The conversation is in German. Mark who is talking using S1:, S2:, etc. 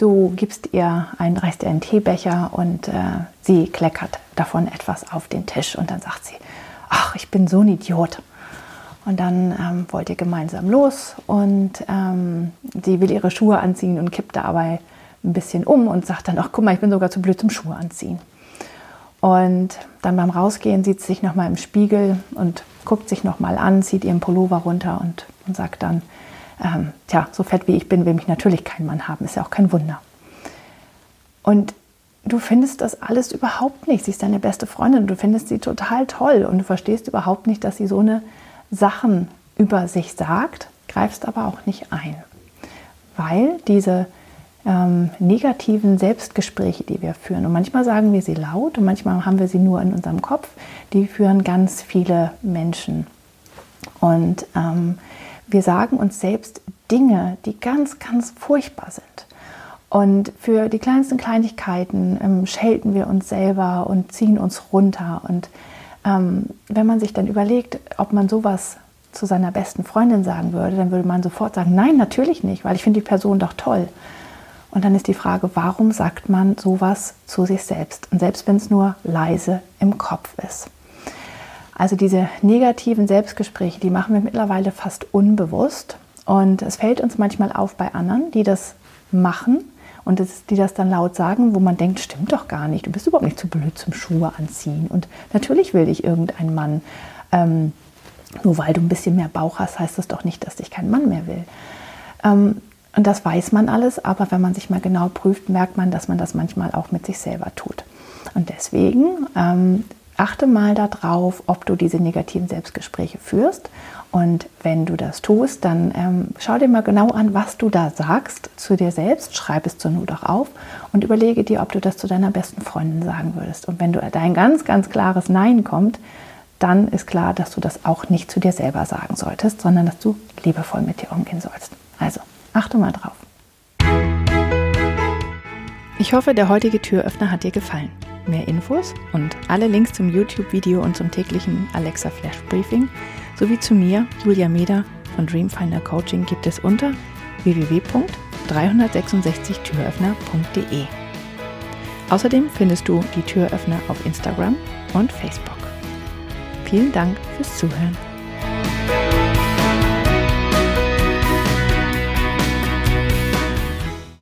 S1: Du gibst ihr einen, reichst ihr einen Teebecher und äh, sie kleckert davon etwas auf den Tisch und dann sagt sie, ach, ich bin so ein Idiot. Und dann ähm, wollt ihr gemeinsam los und ähm, sie will ihre Schuhe anziehen und kippt dabei ein bisschen um und sagt dann, ach guck mal, ich bin sogar zu blöd zum Schuhe anziehen. Und dann beim Rausgehen sieht sie sich nochmal im Spiegel und guckt sich nochmal an, zieht ihren Pullover runter und, und sagt dann, ähm, tja, so fett wie ich bin, will mich natürlich kein Mann haben, ist ja auch kein Wunder. Und du findest das alles überhaupt nicht. Sie ist deine beste Freundin, du findest sie total toll und du verstehst überhaupt nicht, dass sie so eine Sachen über sich sagt, greifst aber auch nicht ein. Weil diese ähm, negativen Selbstgespräche, die wir führen, und manchmal sagen wir sie laut und manchmal haben wir sie nur in unserem Kopf, die führen ganz viele Menschen. Und ähm, wir sagen uns selbst Dinge, die ganz, ganz furchtbar sind. Und für die kleinsten Kleinigkeiten ähm, schelten wir uns selber und ziehen uns runter. Und ähm, wenn man sich dann überlegt, ob man sowas zu seiner besten Freundin sagen würde, dann würde man sofort sagen, nein, natürlich nicht, weil ich finde die Person doch toll. Und dann ist die Frage, warum sagt man sowas zu sich selbst? Und selbst wenn es nur leise im Kopf ist. Also diese negativen Selbstgespräche, die machen wir mittlerweile fast unbewusst. Und es fällt uns manchmal auf bei anderen, die das machen und das, die das dann laut sagen, wo man denkt, stimmt doch gar nicht, du bist überhaupt nicht zu blöd zum Schuhe anziehen. Und natürlich will dich irgendein Mann. Ähm, nur weil du ein bisschen mehr Bauch hast, heißt das doch nicht, dass dich kein Mann mehr will. Ähm, und das weiß man alles, aber wenn man sich mal genau prüft, merkt man, dass man das manchmal auch mit sich selber tut. Und deswegen ähm, achte mal darauf, ob du diese negativen Selbstgespräche führst. Und wenn du das tust, dann ähm, schau dir mal genau an, was du da sagst zu dir selbst. Schreib es zur Not auch auf und überlege dir, ob du das zu deiner besten Freundin sagen würdest. Und wenn du dein ganz, ganz klares Nein kommt, dann ist klar, dass du das auch nicht zu dir selber sagen solltest, sondern dass du liebevoll mit dir umgehen sollst. Also achte mal drauf. Ich hoffe, der heutige Türöffner hat dir gefallen. Mehr Infos und alle Links zum YouTube-Video und zum täglichen Alexa Flash Briefing sowie zu mir, Julia Meder von Dreamfinder Coaching gibt es unter www.366türöffner.de. Außerdem findest du die Türöffner auf Instagram und Facebook. Vielen Dank fürs Zuhören.